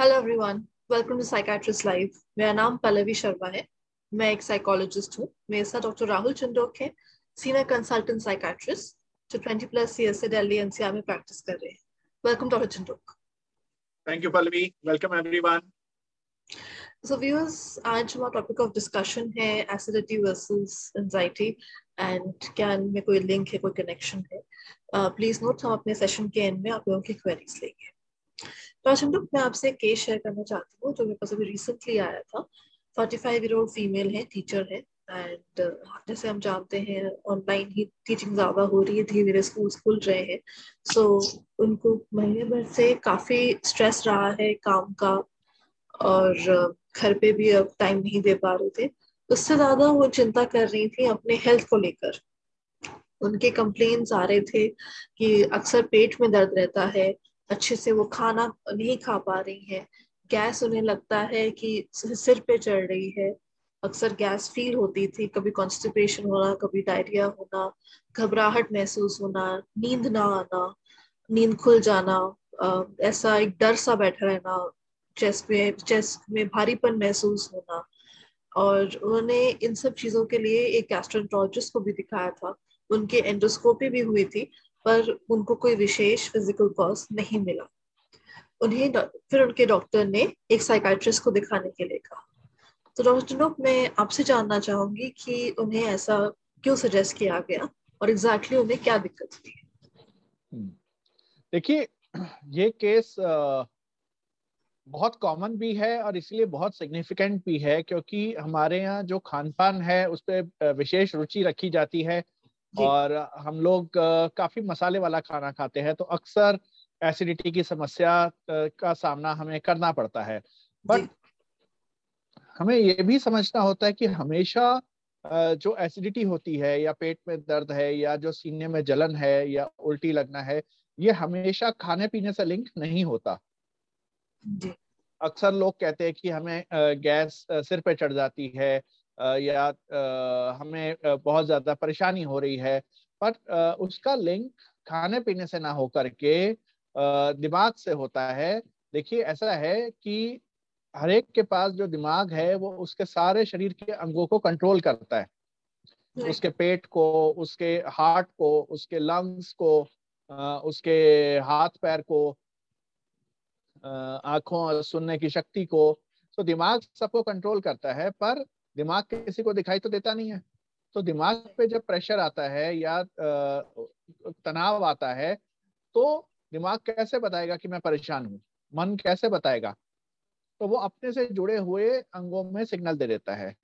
Hello everyone welcome to psychiatrist live मेरा नाम पल्लवी शर्मा है। मैं एक साइकोलॉजिस्ट हूँ। मेरे साथ डॉक्टर राहुल चंडोक है। सीनियर कंसल्टेंट साइकाट्रिस्ट जो 20 प्लस ईयर से दिल्ली एनसीआर में प्रैक्टिस कर रहे हैं। Welcome doctor Chandok thank you Pallavi. Welcome everyone so viewers आज हमारा टॉपिक ऑफ़ डिस्कशन है एसिडिटी वर्सेस एंजाइटी एंड क्या इनमें कोई लिंक है कोई कनेक्शन है। प्लीज़ uh, नोट हम अपने सेशन के एंड में आप लोगों की क्वेरीज लेंगे। तो आज हम लोग मैं आपसे एक केस शेयर करना चाहती हूँ जो मेरे पास अभी रिसेंटली आया था। Forty five year old female है। टीचर है एंड जैसे हम जानते हैं ऑनलाइन ही टीचिंग ज़्यादा हो रही है धीरे धीरे स्कूल खुल रहे हैं। सो so, उनको महीने भर से काफ़ी स्ट्रेस रहा है काम का और घर पे भी अब टाइम नहीं दे पा रहे थे। उससे ज़्यादा वो चिंता कर रही थी अपने हेल्थ को लेकर। उनके कंप्लेन्स आ रहे थे कि अक्सर पेट में दर्द रहता है अच्छे से वो खाना नहीं खा पा रही है। गैस उन्हें लगता है कि सिर पे चढ़ रही है। अक्सर गैस फील होती थी, कभी कॉन्स्टिपेशन होना, कभी डायरिया होना, घबराहट महसूस होना, नींद ना आना, नींद खुल जाना ऐसा एक डर सा बैठा रहना चेस्ट में चेस्ट में भारीपन महसूस होना। और उन्होंने इन सब चीज़ों के लिए एक गैस्ट्रोन्टोलॉजिस्ट को भी दिखाया था। उनकी एंडोस्कोपी भी हुई थी। पर उनको कोई विशेष फ़िज़िकल कॉज नहीं मिला। उन्हें फिर उनके डॉक्टर ने एक साइकाट्रिस्ट को दिखाने के लिए कहा। तो डॉक्टर नोक मैं आपसे जानना चाहूँगी कि उन्हें ऐसा क्यों सजेस्ट किया गया और एग्जैक्टली exactly उन्हें क्या दिक्कत थी हम्म। देखिए, ये केस बहुत कॉमन भी है और इसलिए बहुत सिग्निफिकेंट भी है, क्योंकि हमारे यहाँ जो खान पान है, उस पर विशेष रुचि रखी जाती है। और हम लोग काफ़ी मसाले वाला खाना खाते हैं तो अक्सर एसिडिटी की समस्या का सामना हमें करना पड़ता है। बट हमें ये भी समझना होता है कि हमेशा जो एसिडिटी होती है या पेट में दर्द है या जो सीने में जलन है या उल्टी लगना है ये हमेशा खाने पीने से लिंक नहीं होता। अक्सर लोग कहते हैं कि हमें गैस सिर पे चढ़ जाती है या हमें बहुत ज़्यादा परेशानी हो रही है। पर उसका लिंक खाने पीने से ना होकर के दिमाग से होता है। देखिए ऐसा है कि हर एक के पास जो दिमाग है वो उसके सारे शरीर के अंगों को कंट्रोल करता है। उसके पेट को उसके हार्ट को उसके लंग्स को उसके हाथ पैर को आँखों सुनने की शक्ति को। तो दिमाग सबको कंट्रोल करता है पर दिमाग किसी को दिखाई तो देता नहीं है। तो दिमाग पे जब प्रेशर आता है या तनाव आता है तो दिमाग कैसे बताएगा कि मैं परेशान हूँ? मन कैसे बताएगा? तो वो अपने से जुड़े हुए अंगों में सिग्नल दे देता है।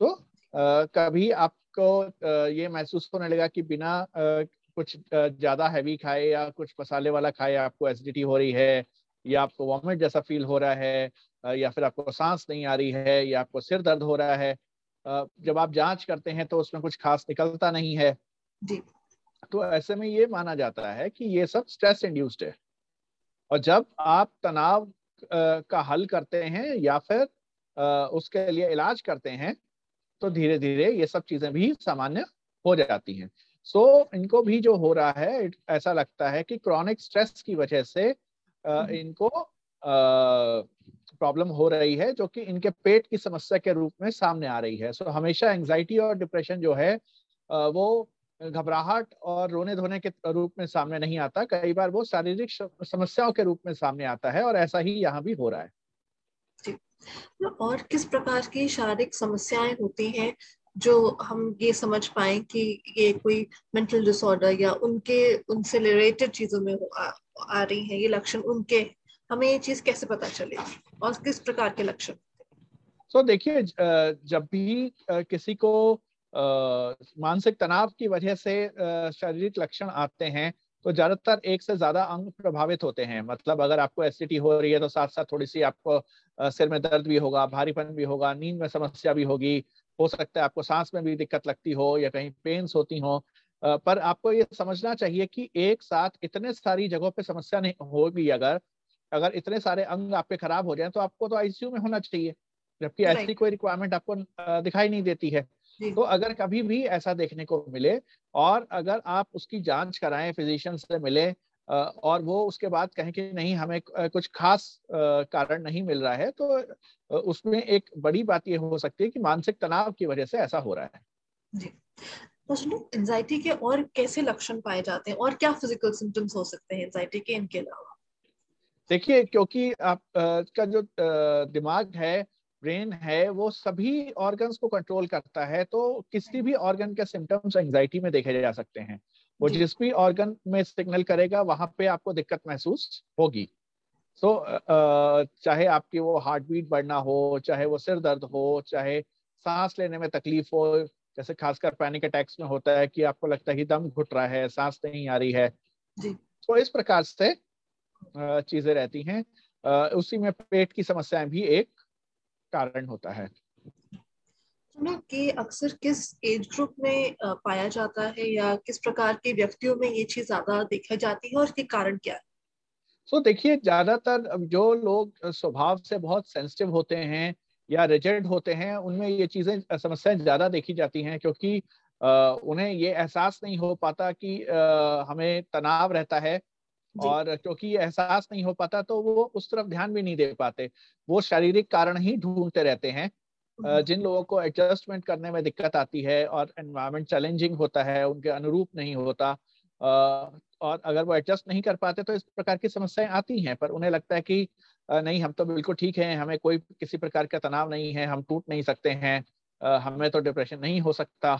तो आ, कभी आपको आ, ये महसूस होने लगा कि बिना आ, कुछ ज़्यादा हैवी खाए या कुछ मसाले वाला खाए आपको एसिडिटी हो रही है या आपको वॉमिट जैसा फील हो रहा है या फिर आपको सांस नहीं आ रही है या आपको सिर दर्द हो रहा है जब आप जाँच करते हैं तो उसमें कुछ खास निकलता नहीं है। जी। तो ऐसे में ये माना जाता है कि ये सब स्ट्रेस इंड्यूस्ड है। और जब आप तनाव का हल करते हैं या फिर उसके लिए इलाज करते हैं तो धीरे धीरे ये सब चीज़ें भी सामान्य हो जाती हैं। सो so, इनको भी जो हो रहा है ऐसा लगता है कि क्रॉनिक स्ट्रेस की वजह से हम्म। इनको प्रॉब्लम हो रही है जो कि इनके पेट की समस्या के रूप में सामने आ रही है। सो so, हमेशा एंजाइटी और डिप्रेशन जो है वो घबराहट और रोने धोने के रूप में सामने नहीं आता। कई बार वो शारीरिक समस्याओं के रूप में सामने आता है और ऐसा ही यहाँ भी हो रहा है। और किस प्रकार की शारीरिक समस्याएँ होती हैं जो हम ये समझ पाए कि ये कोई मेंटल डिसऑर्डर या उनके उनसे रिलेटेड चीज़ों में आ, आ रही है ये लक्षण उनके हमें ये चीज़ कैसे पता चलेगी और किस प्रकार के लक्षण? तो so, देखिए जब भी किसी को मानसिक तनाव की वजह से शारीरिक लक्षण आते हैं तो ज़्यादातर एक से ज़्यादा अंग प्रभावित होते हैं। मतलब अगर आपको एसिडिटी हो रही है तो साथ साथ थोड़ी सी आपको सिर में दर्द भी होगा भारीपन भी होगा नींद में समस्या भी होगी हो सकता है आपको सांस में भी दिक्कत लगती हो या कहीं पेन्स होती हो। पर आपको ये समझना चाहिए कि एक साथ इतने सारी जगहों पे समस्या नहीं होगी अगर अगर इतने सारे अंग आपके खराब हो जाए तो आपको तो आईसीयू में होना चाहिए जबकि ऐसी कोई रिक्वायरमेंट आपको दिखाई नहीं देती है। तो अगर कभी भी ऐसा देखने को मिले और अगर आप उसकी जाँच कराएँ फिजिशियन से मिले और वो उसके बाद कहें कि नहीं हमें कुछ खास कारण नहीं मिल रहा है तो उसमें एक बड़ी बात ये हो सकती है कि मानसिक तनाव की वजह से ऐसा हो रहा है। जी। तो एंजाइटी के और कैसे लक्षण पाए जाते हैं और क्या फ़िज़िकल सिम्टम्स हो सकते हैं एंजाइटी के इनके अलावा? देखिए क्योंकि आप का जो दिमाग है ब्रेन है वो सभी ऑर्गन्स को कंट्रोल करता है तो किसी भी ऑर्गन के सिम्टम्स एंजाइटी में देखे जा सकते हैं। वो जिस भी ऑर्गन में सिग्नल करेगा वहाँ पे आपको दिक्कत महसूस होगी। सो so, चाहे आपकी वो हार्ट बीट बढ़ना हो चाहे वो सिर दर्द हो चाहे सांस लेने में तकलीफ़ हो जैसे खासकर पैनिक अटैक्स में होता है कि आपको लगता है कि दम घुट रहा है सांस नहीं आ रही है। जी। तो इस प्रकार से चीज़ें रहती हैं। उसी में पेट की समस्याएँ भी एक कारण होता है। कि अक्सर किस एज ग्रुप में पाया जाता है या किस प्रकार के व्यक्तियों में ये चीज़ ज़्यादा देखी जाती है और इसके कारण क्या है? सो so, देखिए ज़्यादातर जो लोग स्वभाव से बहुत सेंसिटिव होते हैं या रिजिड होते हैं उनमें ये चीज़ें समस्याएँ ज़्यादा देखी जाती हैं क्योंकि उन्हें ये एहसास नहीं हो पाता कि हमें तनाव रहता है और क्योंकि ये एहसास नहीं हो पाता तो वो उस तरफ़ ध्यान भी नहीं दे पाते। वो शारीरिक कारण ही ढूंढते रहते हैं। हम्म। जिन लोगों को एडजस्टमेंट करने में दिक्कत आती है और एनवायरमेंट चैलेंजिंग होता है उनके अनुरूप नहीं होता और अगर वो एडजस्ट नहीं कर पाते तो इस प्रकार की समस्याएँ आती हैं पर उन्हें लगता है कि नहीं हम तो बिल्कुल ठीक है हमें कोई किसी प्रकार का तनाव नहीं है हम टूट नहीं सकते हैं हमें तो डिप्रेशन नहीं हो सकता।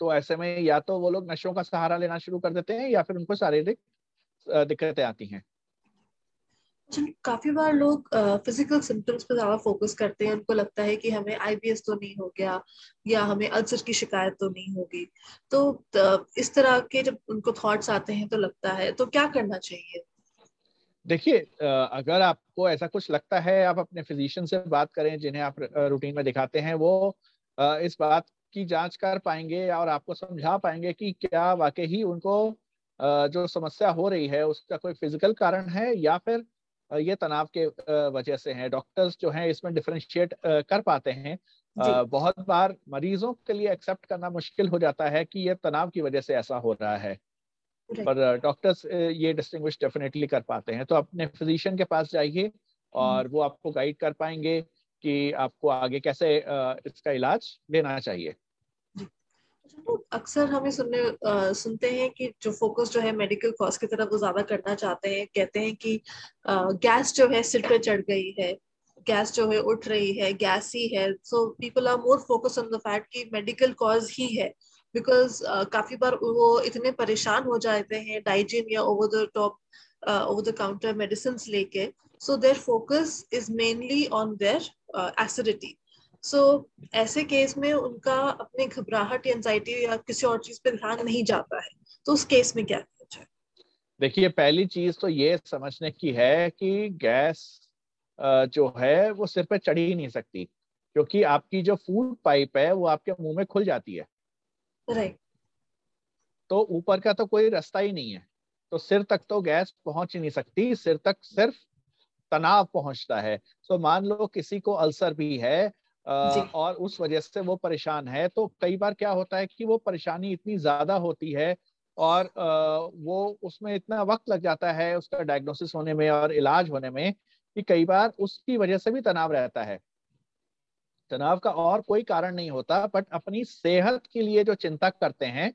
तो ऐसे में या तो वो लोग नशों का सहारा लेना शुरू कर देते हैं या फिर उनको शारीरिक दिक्कतें आती हैं। काफ़ी बार लोग फ़िज़िकल सिम्टम्स पे ज़्यादा फोकस करते हैं। उनको लगता है कि हमें आईबीएस तो नहीं हो गया या हमें अल्सर की शिकायत तो नहीं होगी। तो इस तरह के जब उनको थॉट्स आते हैं तो लगता है। तो क्या करना चाहिए? देखिए अगर आपको ऐसा कुछ लगता है आप अपने फिजिशियन से बात करें जिन्हें आप रूटीन में दिखाते हैं वो इस बात की जाँच कर पाएँगे और आपको समझा पाएँगे कि क्या वाकई ही उनको जो समस्या हो रही है उसका कोई फ़िज़िकल कारण है या फिर ये तनाव के वजह से है? डॉक्टर्स जो हैं इसमें डिफ्रेंशिएट कर पाते हैं। बहुत बार मरीजों के लिए एक्सेप्ट करना मुश्किल हो जाता है कि ये तनाव की वजह से ऐसा हो रहा है। पर डॉक्टर्स ये डिस्टिंग्विश डेफिनेटली कर पाते हैं। तो अपने फिजिशियन के पास जाइए और हम्म। वो आपको गाइड कर पाएँगे कि आपको आगे कैसे इसका इलाज लेना चाहिए। अक्सर हमें सुनने आ, सुनते हैं कि जो फोकस जो है मेडिकल कॉज की तरफ़ वो ज़्यादा करना चाहते हैं कहते हैं कि आ, गैस जो है सिर पे चढ़ गई है गैस जो है उठ रही है गैस ही है so people are more focus on the fact कि मेडिकल कॉज ही है बिकॉज़ uh, काफ़ी बार वो इतने परेशान हो जाते हैं डाइजिन या over the top over the counter medicine लेके so their focus is mainly on their acidity so ऐसे केस में उनका अपने घबराहट या एंजाइटी या किसी और चीज़ पे ध्यान नहीं जाता है। तो उस केस में क्या देखिए पहली चीज़ तो ये समझने की है कि गैस जो है वो सिर पे चढ़ ही नहीं सकती। क्योंकि आपकी जो फ़ूड पाइप है वो आपके मुँह में खुल जाती है। राइट तो ऊपर का तो कोई रास्ता ही नहीं है। तो सिर तक तो गैस पहुँच ही नहीं सकती सिर तक सिर्फ़ तनाव पहुँचता है। तो मान लो किसी को अल्सर भी है और उस वजह से वो परेशान है। तो कई बार क्या होता है कि वो परेशानी इतनी ज़्यादा होती है और वो उसमें इतना वक्त लग जाता है उसका डायग्नोसिस होने में और इलाज होने में कि कई बार उसकी वजह से भी तनाव रहता है। तनाव का और कोई कारण नहीं होता बट अपनी सेहत के लिए जो चिंता करते हैं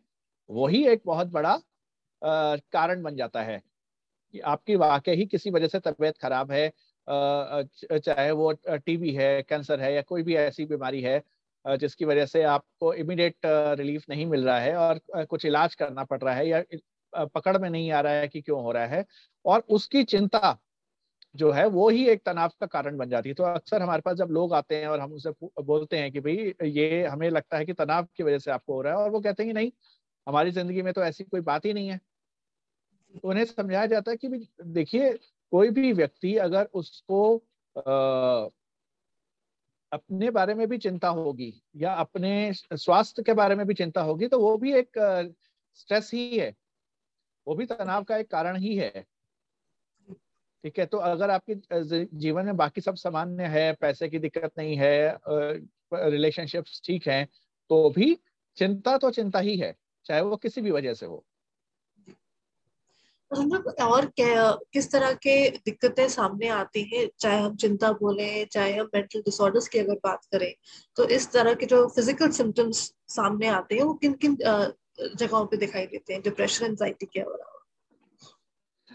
वही एक बहुत बड़ा कारण बन जाता है कि आपकी वाकई ही किसी वजह से तबीयत खराब है चाहे वो टीबी है, कैंसर है या कोई भी ऐसी बीमारी है जिसकी वजह से आपको इमीडिएट रिलीफ नहीं मिल रहा है और कुछ इलाज करना पड़ रहा है या पकड़ में नहीं आ रहा है कि क्यों हो रहा है और उसकी चिंता जो है वो ही एक तनाव का कारण बन जाती है। तो अक्सर हमारे पास जब लोग आते हैं और हम उनसे बोलते हैं कि भाई, ये हमें लगता है कि तनाव की वजह से आपको हो रहा है और वो कहते हैं कि नहीं, हमारी ज़िंदगी में तो ऐसी कोई बात ही नहीं है। उन्हें समझाया जाता है कि देखिए कोई भी व्यक्ति अगर उसको आ, अपने बारे में भी चिंता होगी या अपने स्वास्थ्य के बारे में भी चिंता होगी तो वो भी एक स्ट्रेस ही है। वो भी तनाव का एक कारण ही है। ठीक है तो अगर आपके जीवन में बाकी सब सामान्य है पैसे की दिक्कत नहीं है रिलेशनशिप्स ठीक हैं तो भी चिंता तो चिंता ही है चाहे वो किसी भी वजह से हो। और क्या किस तरह के दिक्कतें सामने आती हैं? चाहे हम चिंता बोले चाहे हम मेंटल डिसऑर्डर्स की अगर बात करें तो इस तरह के जो फ़िज़िकल सिम्टम्स सामने आते हैं वो किन किन जगहों पे दिखाई देते हैं? डिप्रेशन एंजाइटी के अलावा।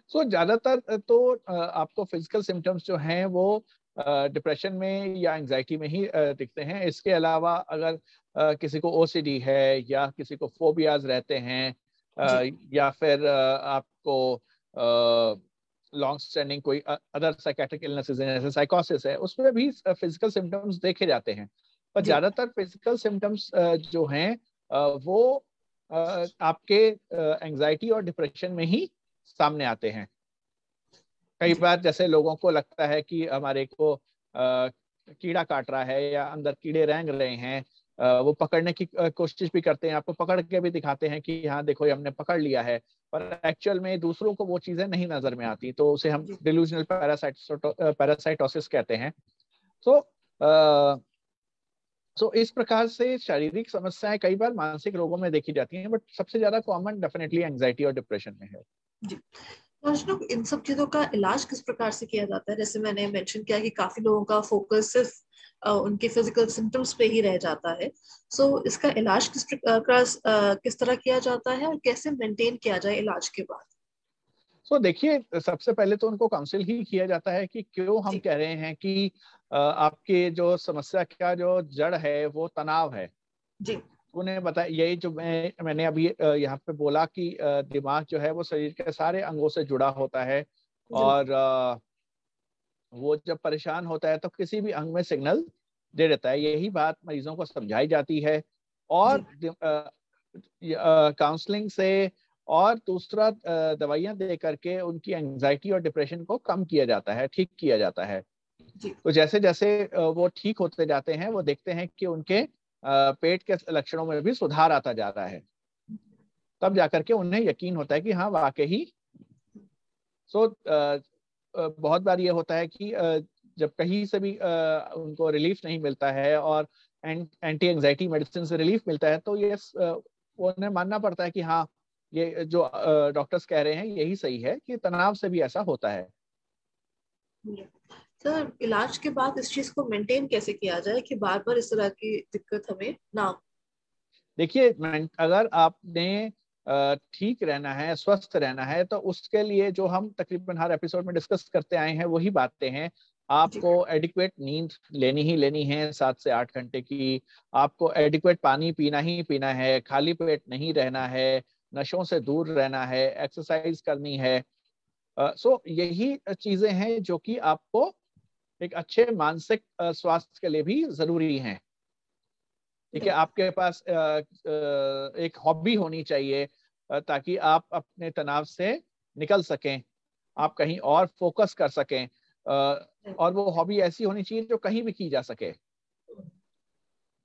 सो so, ज़्यादातर तो आपको फ़िज़िकल सिम्टम्स जो हैं वो डिप्रेशन में या एंजाइटी में ही दिखते हैं। इसके अलावा अगर किसी को ओसीडी है या किसी को फोबियाज रहते हैं या फिर आपको लॉन्ग स्टैंडिंग कोई अदर साइकेट्रिक इलनेसेस जैसे साइकोसिस है उसमें भी फ़िज़िकल सिम्टम्स देखे जाते हैं। पर ज़्यादातर फ़िज़िकल सिम्टम्स जो हैं वो आपके एंजाइटी और डिप्रेशन में ही सामने आते हैं। कई बार जैसे लोगों को लगता है कि हमारे को कीड़ा काट रहा है या अंदर कीड़े रेंग रहे हैं वो पकड़ने की कोशिश भी करते हैं आपको पकड़ के भी दिखाते हैं कि हाँ देखो ये हमने पकड़ लिया है। पर एक्चुअल में दूसरों को वो चीज़ें नहीं नज़र में आती तो उसे हम डिल्यूजनल पैरासाइटोसिस कहते हैं। तो सो इस प्रकार से शारीरिक समस्याएँ कई बार मानसिक रोगों में देखी जाती हैं बट सबसे ज़्यादा कॉमन डेफिनेटली एंजाइटी और डिप्रेशन में है। जी। इन सब चीज़ों का इलाज किस प्रकार से किया जाता है? जैसे मैंने मेंशन किया कि काफ़ी लोगों का फोकस सिर्फ़ उनके फ़िज़िकल सिम्टम्स पे ही रह जाता है। सो so, इसका इलाज किस किस तरह किया जाता है और कैसे मेंटेन किया जाए इलाज के बाद? सो so, देखिए सबसे पहले तो उनको काउंसिल ही किया जाता है कि क्यों हम कह रहे हैं कि आपके जो समस्या का जो जड़ है वो तनाव है। जी। उन्हें बताया यही जो मैं मैंने अभी यहाँ पे बोला कि दिमाग जो है वो शरीर के सारे अंगों से जुड़ा होता है और वो जब परेशान होता है तो किसी भी अंग में सिग्नल दे देता है। यही बात मरीजों को समझाई जाती है। और काउंसलिंग से और दूसरा दवाइयाँ दे करके उनकी एंजाइटी और डिप्रेशन को कम किया जाता है ठीक किया जाता है। तो जैसे जैसे वो ठीक होते जाते हैं वो देखते हैं कि उनके पेट के लक्षणों में भी सुधार आता जा रहा है। तब जाकर के उन्हें यकीन होता है कि हाँ वाकई सो बहुत बार ये होता है कि जब कहीं से भी उनको रिलीफ नहीं मिलता है और एंटी एंजाइटी मेडिसिन से रिलीफ मिलता है तो ये उन्हें मानना पड़ता है कि हाँ ये जो डॉक्टर्स कह रहे हैं यही सही है कि तनाव से भी ऐसा होता है। सर इलाज के बाद इस चीज़ को मेंटेन कैसे किया जाए कि बार बार इस तरह की दिक्कत हमें ना देखिए अगर आपने ठीक रहना है स्वस्थ रहना है तो उसके लिए जो हम तकरीबन हर एपिसोड में डिस्कस करते आए हैं वही बातें हैं। आपको एडिक्वेट नींद लेनी ही लेनी है सात से आठ घंटे की। आपको एडिक्वेट पानी पीना ही पीना है खाली पेट नहीं रहना है नशों से दूर रहना है एक्सरसाइज करनी है। सो uh, so यही चीज़ें हैं जो कि आपको एक अच्छे मानसिक स्वास्थ्य के लिए भी ज़रूरी हैं। ठीक है आपके पास एक हॉबी होनी चाहिए ताकि आप अपने तनाव से निकल सकें आप कहीं और फोकस कर सकें और वो हॉबी ऐसी होनी चाहिए जो कहीं भी की जा सके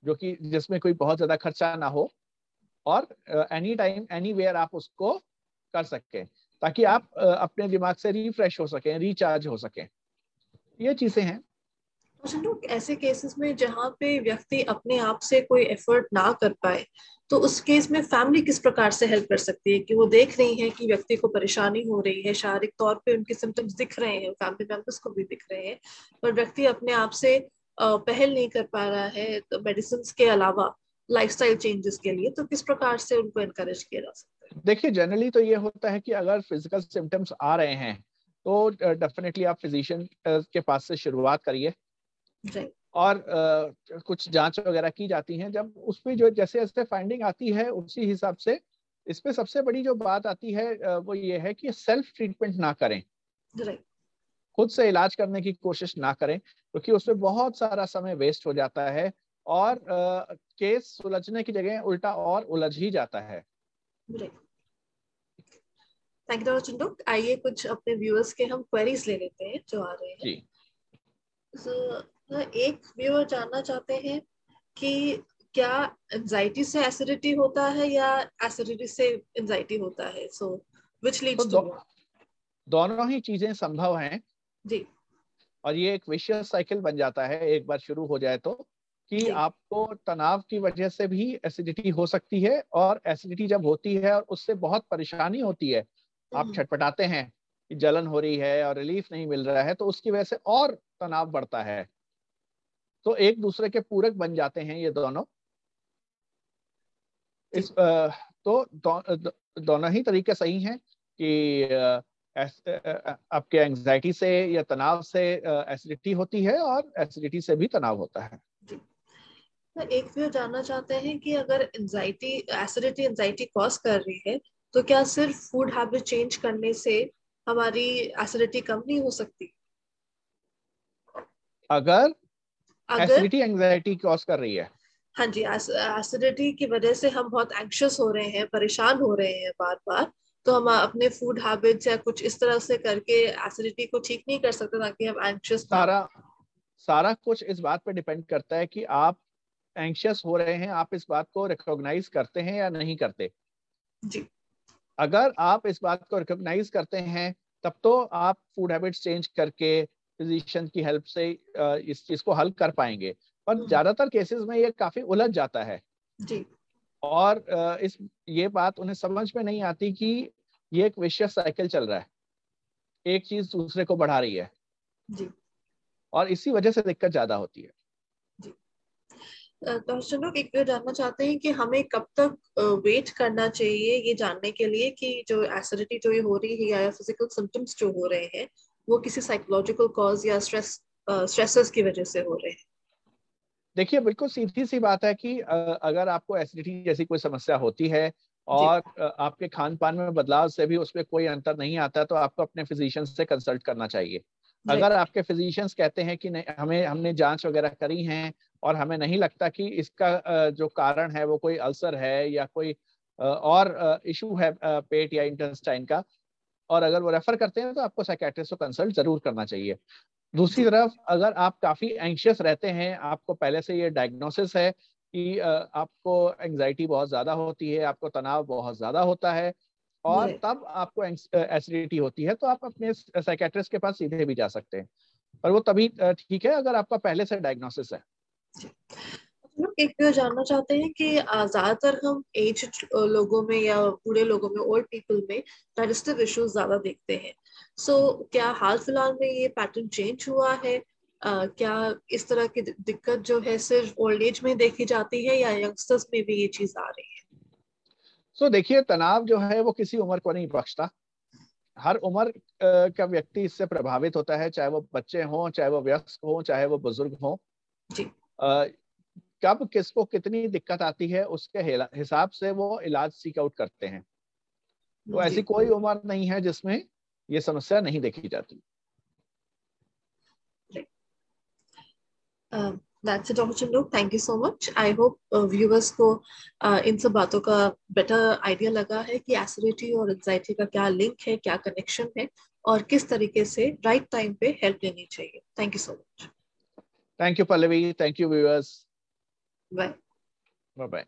जो कि जिसमें कोई बहुत ज़्यादा खर्चा ना हो और एनी टाइम एनी वेयर आप उसको कर सकें ताकि आप अपने दिमाग से रिफ्रेश हो सकें रिचार्ज हो सकें। ये चीज़ें हैं। ऐसे केसेस में जहाँ पे व्यक्ति अपने आप से कोई एफर्ट ना कर पाए तो उस केस में फैमिली किस प्रकार से हेल्प कर सकती है? कि वो देख रही है कि व्यक्ति को परेशानी हो रही है, शारीरिक तौर पे उनके सिम्टम्स दिख रहे हैं फैमिली मेंबर्स को भी दिख रहे हैं, पर व्यक्ति अपने आप से पहल नहीं कर पा रहा है तो मेडिसिन के अलावा लाइफस्टाइल चेंजेस के लिए तो किस प्रकार से उनको एनकरेज किया जा सकता है? देखिए जनरली तो ये होता है कि अगर फ़िज़िकल सिम्टम्स आ रहे हैं तो डेफिनेटली आप फिजिशियन के पास से शुरुआत करिए। और uh, कुछ जाँच वगैरह की जाती हैं। जब उस पर जो जैसे जैसे फाइंडिंग आती है उसी हिसाब से इस पे सबसे बड़ी जो बात आती है वो ये है कि सेल्फ ट्रीटमेंट ना करें। खुद से इलाज करने की कोशिश ना करें क्योंकि तो उसमें बहुत सारा समय वेस्ट हो जाता है और uh, केस सुलझने की जगह उल्टा और उलझ ही जाता है। थैंक यू चिंटू आइए कुछ अपने व्यूअर्स के हम क्वेरीज ले लेते हैं जो आ रहे हैं। जी। So, एक व्यूअर जानना चाहते हैं कि क्या एंजाइटी से एसिडिटी होता है या एसिडिटी से एंजाइटी होता है? सो व्हिच लीड्स टू दोनों ही चीज़ें संभव हैं। जी। और ये एक विशियस साइकिल बन जाता है एक बार शुरू हो जाए तो कि आपको तनाव की वजह से भी एसिडिटी हो सकती है और एसिडिटी जब होती है और उससे बहुत परेशानी होती है आप हम्म। छटपटाते हैं कि जलन हो रही है और रिलीफ नहीं मिल रहा है तो उसकी वजह से और तनाव बढ़ता है। तो एक दूसरे के पूरक बन जाते हैं ये दोनों। इस तो दो, दोनों ही तरीके सही हैं कि आपके एंजाइटी से या तनाव से एसिडिटी होती है और एसिडिटी से भी तनाव होता है। तो एक व्यू जानना चाहते हैं कि अगर एंजाइटी एसिडिटी एंजाइटी कॉज कर रही है तो क्या सिर्फ़ फ़ूड हैबिट चेंज करने से हमारी एसिडिटी कम नहीं हो सकती? अगर एसिडिटी एंजाइटी कॉज कर रही है। हाँ जी एसिडिटी की वजह से हम बहुत एंक्शस हो रहे हैं परेशान हो रहे हैं बार बार तो हम अपने फ़ूड हैबिट्स या कुछ इस तरह से करके एसिडिटी को ठीक नहीं कर सकते ताकि हम एंक्शस सारा सारा कुछ इस बात पे डिपेंड करता है कि आप एंक्शस हो रहे हैं आप इस बात को रिकॉग्नाइज करते हैं या नहीं करते। जी। अगर आप इस बात को रिकॉग्नाइज करते हैं तब तो आप फ़ूड हैबिट्स चेंज करके फिजिशियन की हेल्प से इस चीज़ को हल कर पाएँगे। पर हम्म। ज़्यादातर केसेस में ये काफ़ी उलझ जाता है। जी। और इस ये बात उन्हें समझ में नहीं आती कि ये एक विशेष साइकिल चल रहा है। एक चीज़ दूसरे को बढ़ा रही है। जी। और इसी वजह से दिक्कत ज़्यादा होती है। तो लोग एक जानना चाहते हैं कि हमें कब तक वेट करना चाहिए ये जानने के लिए कि जो एसिडिटी जो ये हो रही है या फ़िज़िकल सिम्टम्स जो हो रहे हैं वो किसी साइकोलॉजिकल कॉज या स्ट्रेस स्ट्रेसेस की वजह से हो रहे हैं। देखिए बिल्कुल सीधी सी बात है कि अगर आपको एसिडिटी जैसी कोई समस्या होती है और आपके खान पान में बदलाव से भी उसमें कोई अंतर नहीं आता तो आपको अपने फिजिशियन से कंसल्ट करना चाहिए। अगर आपके फिजिशियंस कहते हैं कि नहीं हमें हमने जाँच वगैरह करी है और हमें नहीं लगता कि इसका जो कारण है वो कोई अल्सर है या कोई और इशू है पेट या इंटेस्टाइन का और अगर वो रेफर करते हैं तो आपको साइकेट्रिस्ट को कंसल्ट ज़रूर करना चाहिए। दूसरी तरफ़ अगर आप काफ़ी एंशियस रहते हैं आपको पहले से ये डायग्नोसिस है कि आपको एंजाइटी बहुत ज़्यादा होती है आपको तनाव बहुत ज़्यादा होता है और तब आपको एसिडिटी होती है तो आप अपने साइकेट्रिस्ट के पास सीधे भी जा सकते हैं। पर वो तभी ठीक है अगर आपका पहले से डायग्नोसिस है। एक जानना चाहते हैं कि ज़्यादातर हम एज लोगों में या बूढ़े लोगों में ओल्ड पीपल में डाइजेस्टिव इश्यूज़ ज़्यादा देखते हैं। सो so, क्या हाल फ़िलहाल में ये पैटर्न चेंज हुआ है? uh, क्या इस तरह की दिक्कत जो है सिर्फ़ ओल्ड एज में देखी जाती है या यंगस्टर्स में भी ये चीज़ आ रही है? सो so, देखिए तनाव जो है वो किसी उम्र को नहीं बख्शता। हर उम्र का व्यक्ति इससे प्रभावित होता है चाहे वो बच्चे हों चाहे वो व्यस्क हों चाहे वो बुज़ुर्ग हों। जी। कब किसको कितनी दिक्कत आती है उसके हिसाब से वो इलाज सीक आउट करते हैं। तो ऐसी कोई उम्र नहीं है जिसमें ये समस्या नहीं देखी जाती। That's it, Dr. Chandu. Thank you so much. I hope uh, viewers को uh, इन सब बातों का बेटर आइडिया लगा है कि एसिडिटी और एंजाइटी का क्या लिंक है क्या कनेक्शन है और किस तरीके से राइट टाइम पे हेल्प लेनी चाहिए। Thank you so much thank you Pallavi thank you viewers Bye. Bye bye.